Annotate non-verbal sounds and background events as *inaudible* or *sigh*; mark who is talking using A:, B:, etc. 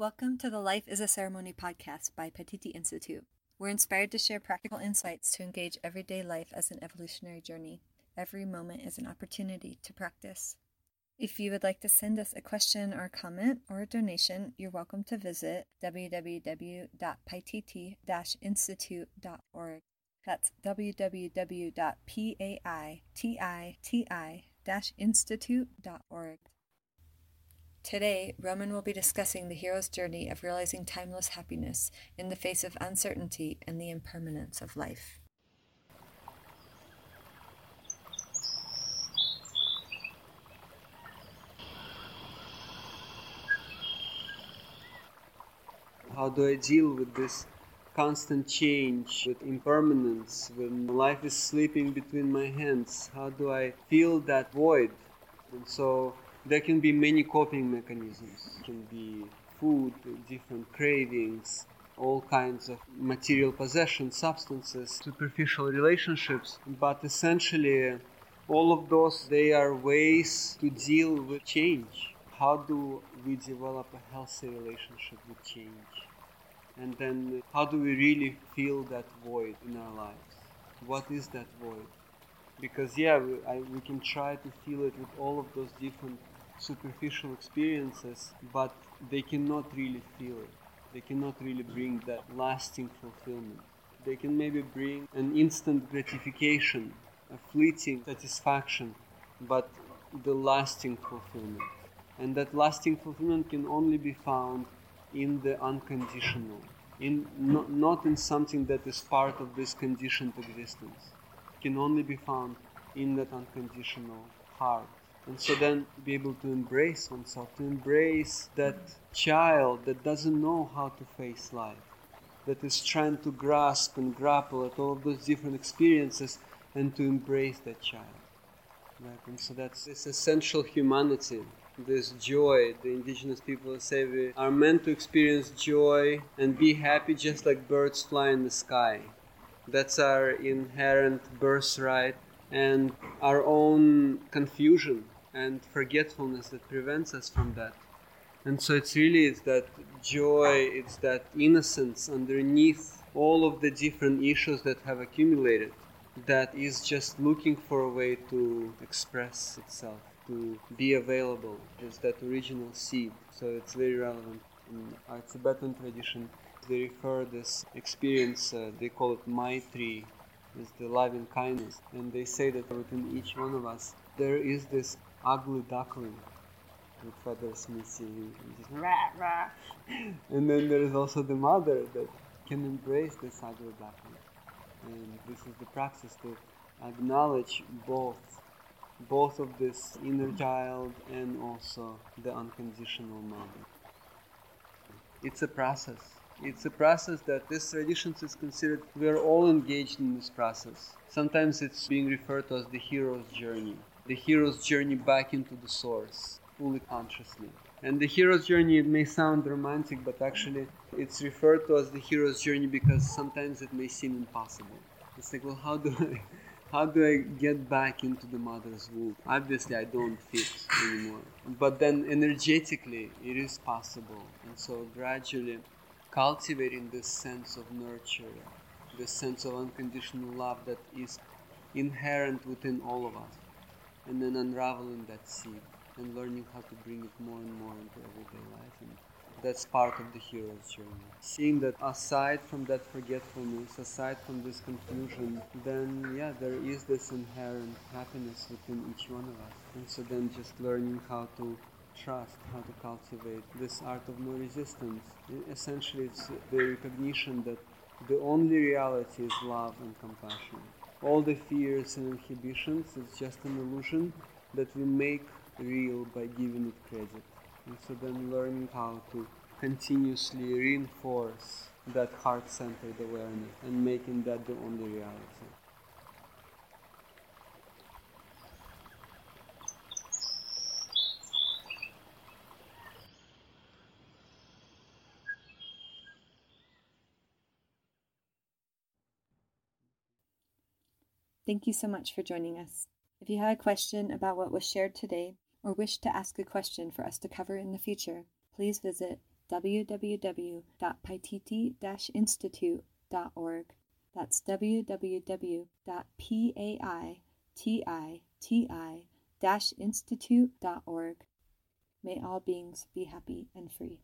A: Welcome to the Life is a Ceremony podcast by Paititi Institute. We're inspired to share practical insights to engage everyday life as an evolutionary journey. Every moment is an opportunity to practice. If you would like to send us a question or a comment or a donation, you're welcome to visit www.paititi-institute.org. That's www.paititi-institute.org. Today, Roman will be discussing the hero's journey of realizing timeless happiness in the face of uncertainty and the impermanence of life.
B: How do I deal with this constant change, with impermanence, when life is slipping between my hands? How do I fill that void? And so there can be many coping mechanisms. It can be food, different cravings, all kinds of material possessions, substances, superficial relationships, but essentially all of those they are ways to deal with change. How do we develop a healthy relationship with change? And then how do we really feel that void in our lives? What is that void? Because yeah, we, I, we can try to feel it with all of those different superficial experiences, but they cannot really feel it. They cannot really bring that lasting fulfillment. They can maybe bring an instant gratification, a fleeting satisfaction, but the lasting fulfillment. And that lasting fulfillment can only be found in the unconditional, in not, not in something that is part of this conditioned existence. It can only be found in that unconditional heart and so then be able to embrace oneself, to embrace that child that doesn't know how to face life, that is trying to grasp and grapple at all those different experiences and to embrace that child. Right? And so that's this essential humanity, this joy. The indigenous people say we are meant to experience joy and be happy just like birds fly in the sky. That's our inherent birthright and our own confusion and forgetfulness that prevents us from that. And so it's really it's that joy, it's that innocence underneath all of the different issues that have accumulated that is just looking for a way to express itself, to be available. It's that original seed. So it's very relevant. In our Tibetan tradition, they refer this experience, uh, they call it Maitri, is the loving kindness. And they say that within each one of us, there is this ugly duckling with feathers missing and just rah, rah. and then there is also the mother that can embrace this ugly duckling. And this is the practice to acknowledge both both of this inner child and also the unconditional mother. It's a process. It's a process that this tradition is considered we are all engaged in this process. Sometimes it's being referred to as the hero's journey the hero's journey back into the source, fully consciously. And the hero's journey, it may sound romantic, but actually it's referred to as the hero's journey because sometimes it may seem impossible. It's like, well, how do I, *laughs* how do I get back into the mother's womb? Obviously, I don't fit anymore. But then energetically, it is possible. And so gradually cultivating this sense of nurture, this sense of unconditional love that is inherent within all of us and then unraveling that seed and learning how to bring it more and more into everyday life. And that's part of the hero's journey. Seeing that aside from that forgetfulness aside from this confusion then yeah there is this inherent happiness within each one of us. And so then just learning how to trust how to cultivate this art of no resistance. Essentially it's the recognition that the only reality is love and compassion all the fears and inhibitions it's just an illusion that we make real by giving it credit. And so then learning how to continuously reinforce that heart-centered awareness and making that the only reality
A: Thank you so much for joining us. If you had a question about what was shared today or wish to ask a question for us to cover in the future, please visit www.paititi-institute.org. That's www.paititi-institute.org. May all beings be happy and free.